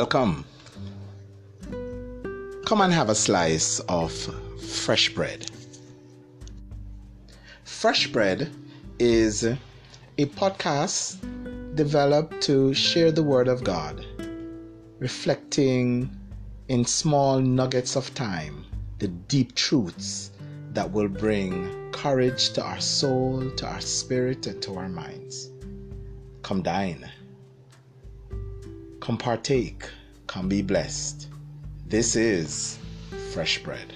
Welcome. Come and have a slice of fresh bread. Fresh Bread is a podcast developed to share the Word of God, reflecting in small nuggets of time the deep truths that will bring courage to our soul, to our spirit, and to our minds. Come dine. Come partake. Come be blessed. This is Fresh Bread.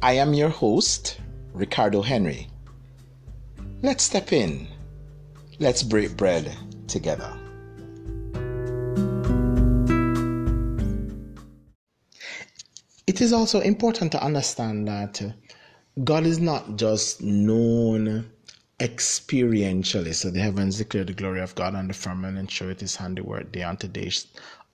I am your host, Ricardo Henry. Let's step in. Let's break bread together. It is also important to understand that God is not just known experientially. So the heavens declare the glory of God, and the firmament showeth his handiwork day unto day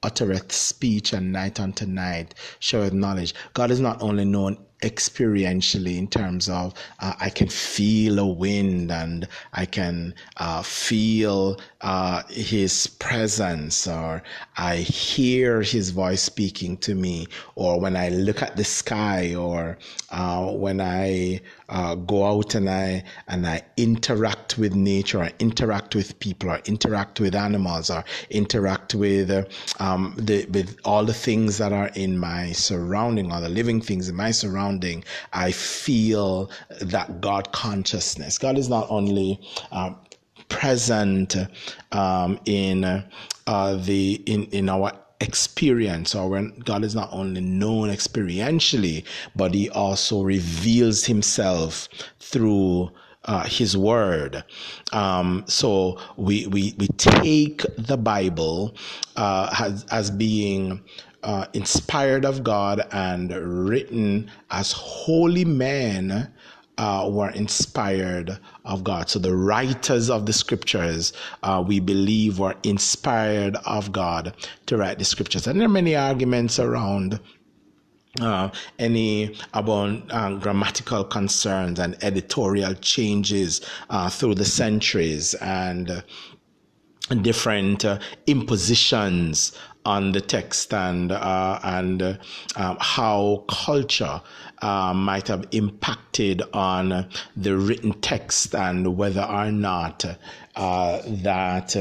uttereth speech and night unto night showeth knowledge. God is not only known experientially in terms of uh, I can feel a wind and I can uh, feel uh, his presence or I hear his voice speaking to me or when I look at the sky or uh, when I uh, go out and I and I interact with nature or interact with people or interact with animals or interact with um, the with all the things that are in my surrounding or the living things in my surrounding surrounding, I feel that God consciousness. God is not only uh, present um, in uh, the in in our experience or when God is not only known experientially, but he also reveals himself through uh, his word. Um, so we, we, we take the Bible uh, as, as being uh, inspired of God and written as holy men uh, were inspired of God. So the writers of the scriptures, uh, we believe, were inspired of God to write the scriptures. And there are many arguments around. Uh, any about uh, grammatical concerns and editorial changes uh, through the centuries and different uh, impositions on the text and uh, and uh, how culture uh, might have impacted on the written text and whether or not uh, that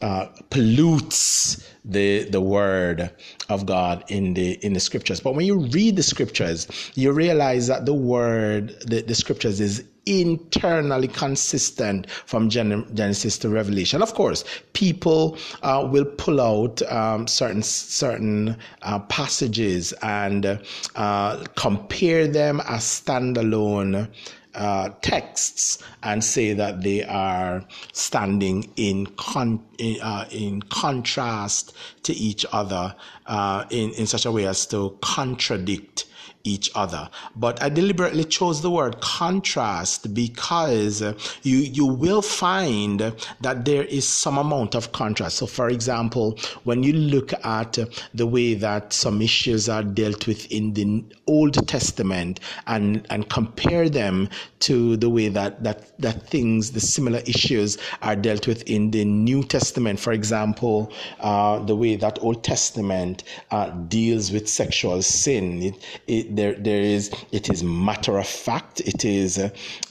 uh, pollutes the the word of God in the in the scriptures. But when you read the scriptures, you realize that the word, the, the scriptures is internally consistent from Genesis to Revelation. Of course, people uh, will pull out um, certain certain uh, passages and uh, compare them as standalone uh, texts and say that they are standing in con- in, uh, in contrast to each other uh, in in such a way as to contradict each other. But I deliberately chose the word contrast because you you will find that there is some amount of contrast. So for example, when you look at the way that some issues are dealt with in the Old Testament and and compare them to the way that that that things the similar issues are dealt with in the New Testament, for example, uh, the way that Old Testament uh, deals with sexual sin, it, it there there is it is matter of fact it is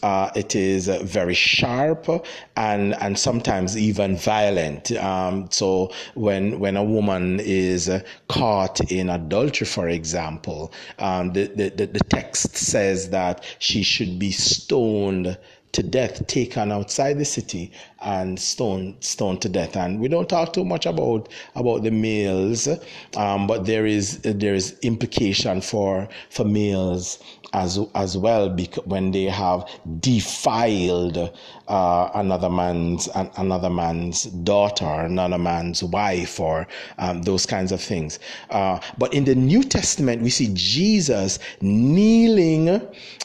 uh, it is very sharp and and sometimes even violent. Um, so when when a woman is caught in adultery for example um, the, the the text says that she should be stoned to death, taken outside the city and stoned stoned to death. And we don't talk too much about about the males, um, but there is there is implication for for males as as well because when they have defiled uh, another man's another man's daughter, another man's wife, or um, those kinds of things. Uh, but in the New Testament, we see Jesus kneeling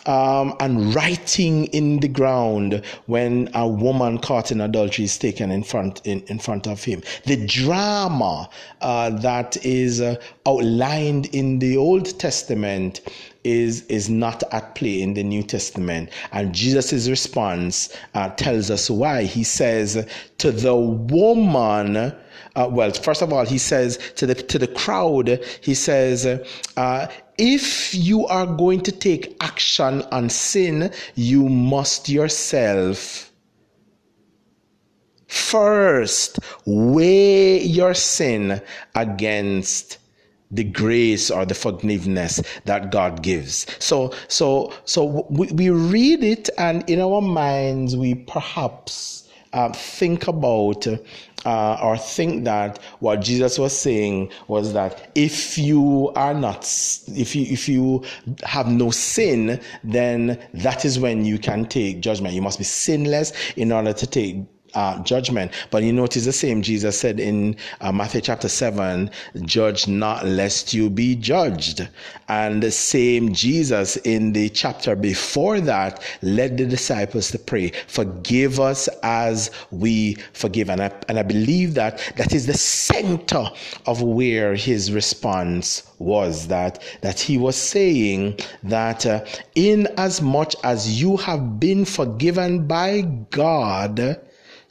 um, and writing in the ground when a woman caught in adultery is taken in front in, in front of him. The drama uh, that is uh, outlined in the Old Testament is is not at play in the New Testament, and Jesus' response uh, tells us why. He says to the woman. Uh, well, first of all, he says to the to the crowd, he says, uh, "If you are going to take action on sin, you must yourself first weigh your sin against." the grace or the forgiveness that God gives. So, so, so we, we read it, and in our minds, we perhaps uh, think about uh, or think that what Jesus was saying was that if you are not, if you if you have no sin, then that is when you can take judgment. You must be sinless in order to take uh, judgment. But you notice the same Jesus said in uh, Matthew chapter 7 judge not lest you be judged. And the same Jesus in the chapter before that led the disciples to pray, forgive us as we forgive. And I, and I believe that that is the center of where his response was that that he was saying that uh, in as much as you have been forgiven by God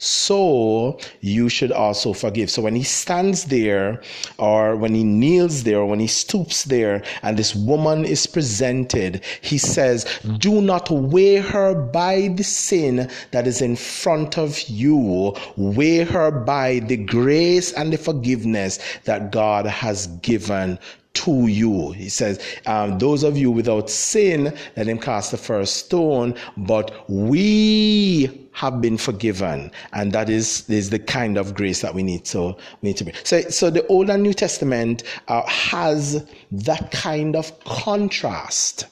so you should also forgive. So when he stands there, or when he kneels there, or when he stoops there, and this woman is presented, he says, Do not weigh her by the sin that is in front of you, weigh her by the grace and the forgiveness that God has given to you. He says, um, Those of you without sin, let him cast the first stone, but we have been forgiven, and that is, is the kind of grace that we need to we need to be. So, so the Old and New Testament uh, has that kind of contrast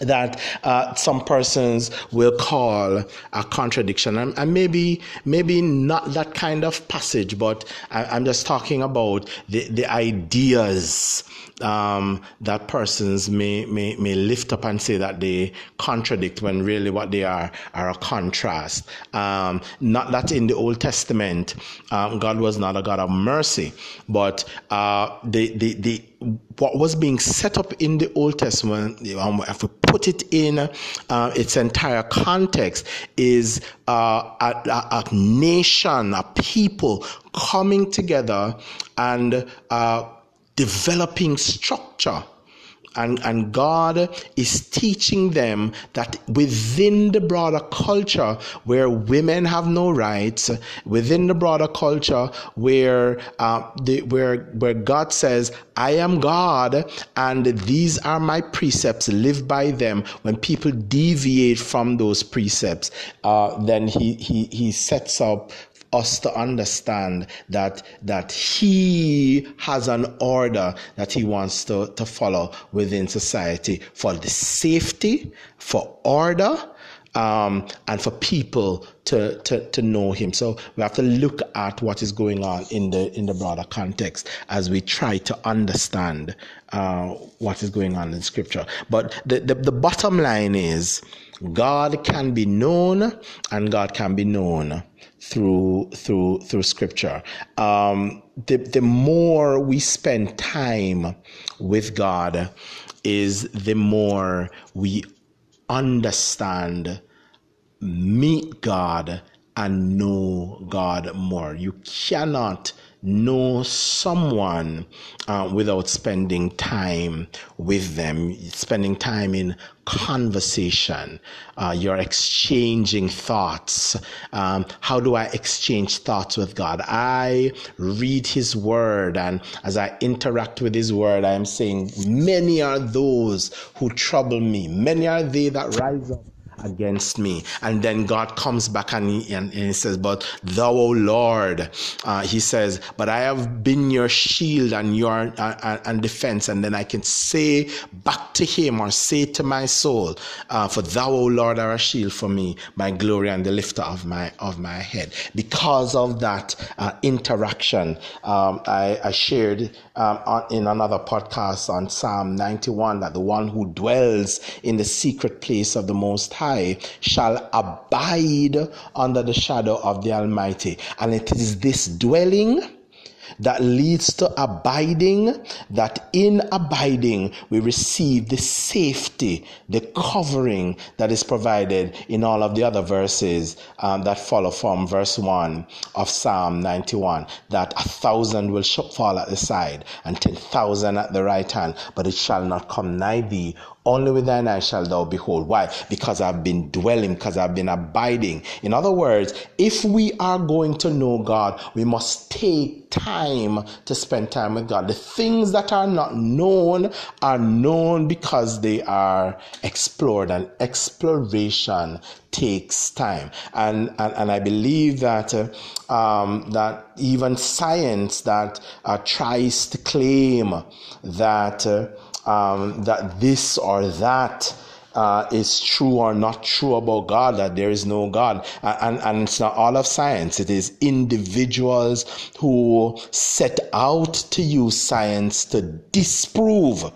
that uh, some persons will call a contradiction and, and, maybe maybe not that kind of passage but I, am just talking about the, the ideas um, that persons may, may, may lift up and say that they contradict when really what they are are a contrast. Um, not that in the Old Testament, um, God was not a God of mercy, but uh, the, the, the, what was being set up in the Old Testament, um, if we put it in uh, its entire context, is uh, a, a, nation, a people coming together and uh, developing structure. And, and God is teaching them that within the broader culture where women have no rights, within the broader culture where uh, the, where where God says, "I am God, and these are my precepts. Live by them." When people deviate from those precepts, uh, then he he he sets up us to understand that that he has an order that he wants to, to follow within society for the safety, for order, um, and for people to, to, to know him. So we have to look at what is going on in the in the broader context as we try to understand uh, what is going on in scripture. But the, the, the bottom line is God can be known and God can be known through through through scripture. Um, the, the more we spend time with god is the more we understand meet god and know god more. You cannot know someone uh, without spending time with them, spending time in conversation. Uh, you're exchanging thoughts. Um, how do I exchange thoughts with God? I read His Word, and as I interact with His Word, I am saying, Many are those who trouble me, many are they that rise up against me. And then God comes back and he, and, and he says, But thou, O Lord, uh, he says, But I have been your shield and your uh, uh, and defense. And then I can say back to him or say to my soul, uh, For thou, O Lord, are a shield for me, my glory and the lifter of my of my head. Because of that uh, interaction, um, I, I, shared um, on, in another podcast on Psalm 91 that the one who dwells in the secret place of the Most High High shall abide under the shadow of the Almighty. And it is this dwelling that leads to abiding, that in abiding we receive the safety, the covering that is provided in all of the other verses um, that follow from verse 1 of Psalm 91 that a thousand will fall at the side and ten thousand at the right hand, but it shall not come nigh thee. Only with thine eyes shall thou behold. Why? Because I've been dwelling, because I've been abiding. In other words, if we are going to know God, we must take time to spend time with God. The things that are not known are known because they are explored, and exploration takes time. And and, and I believe that uh, um, that even science that uh, tries to claim that. Uh, um, that this or that uh, is true or not true about God, that there is no God. And, and it's not all of science, it is individuals who set out to use science to disprove.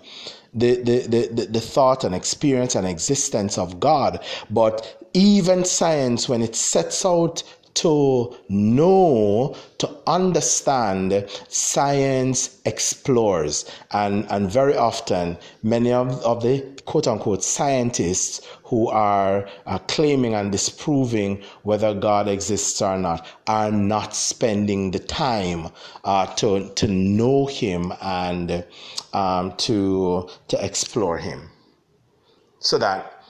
The, the, the, the thought and experience and existence of God. But even science, when it sets out to know, to understand, science explores. And, and very often, many of, of the quote unquote scientists who are uh, claiming and disproving whether God exists or not are not spending the time uh, to, to know Him and um, to, to explore Him. So that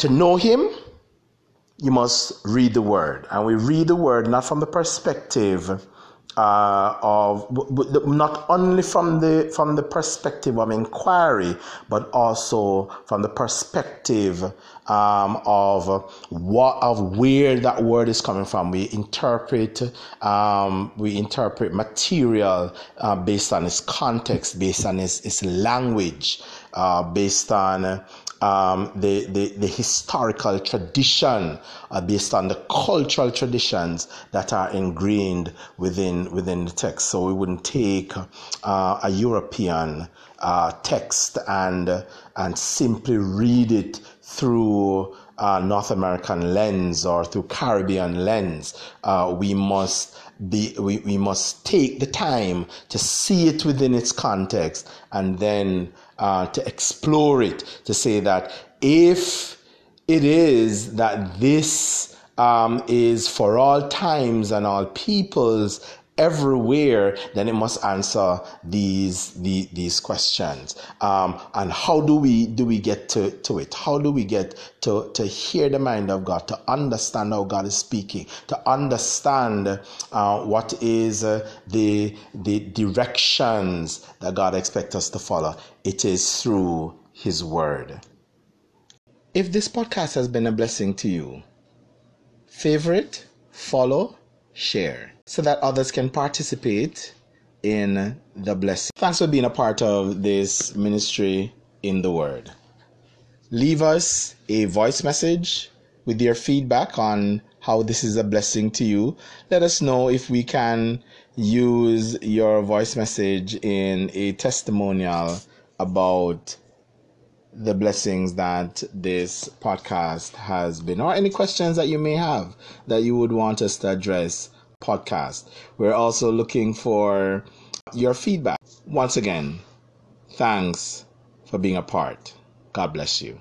to know Him, you must read the word. And we read the word not from the perspective uh, of not only from the from the perspective of inquiry, but also from the perspective um, of what of where that word is coming from. We interpret um, we interpret material uh, based on its context, based on its, its language, uh, based on um, the, the, the, historical tradition uh, based on the cultural traditions that are ingrained within, within the text. So we wouldn't take uh, a European uh, text and, and simply read it through uh, North American lens or through Caribbean lens. Uh, we must be, we, we must take the time to see it within its context and then uh, to explore it, to say that if it is that this um, is for all times and all peoples everywhere, then it must answer these the, these questions. Um, and how do we do we get to, to it? How do we get to, to hear the mind of God, to understand how God is speaking, to understand uh, what is uh, the the directions that God expects us to follow? It is through His Word. If this podcast has been a blessing to you, favorite, follow, share so that others can participate in the blessing. Thanks for being a part of this ministry in the Word. Leave us a voice message with your feedback on how this is a blessing to you. Let us know if we can use your voice message in a testimonial about the blessings that this podcast has been, or any questions that you may have that you would want us to address podcast. We're also looking for your feedback. Once again, thanks for being a part. God bless you.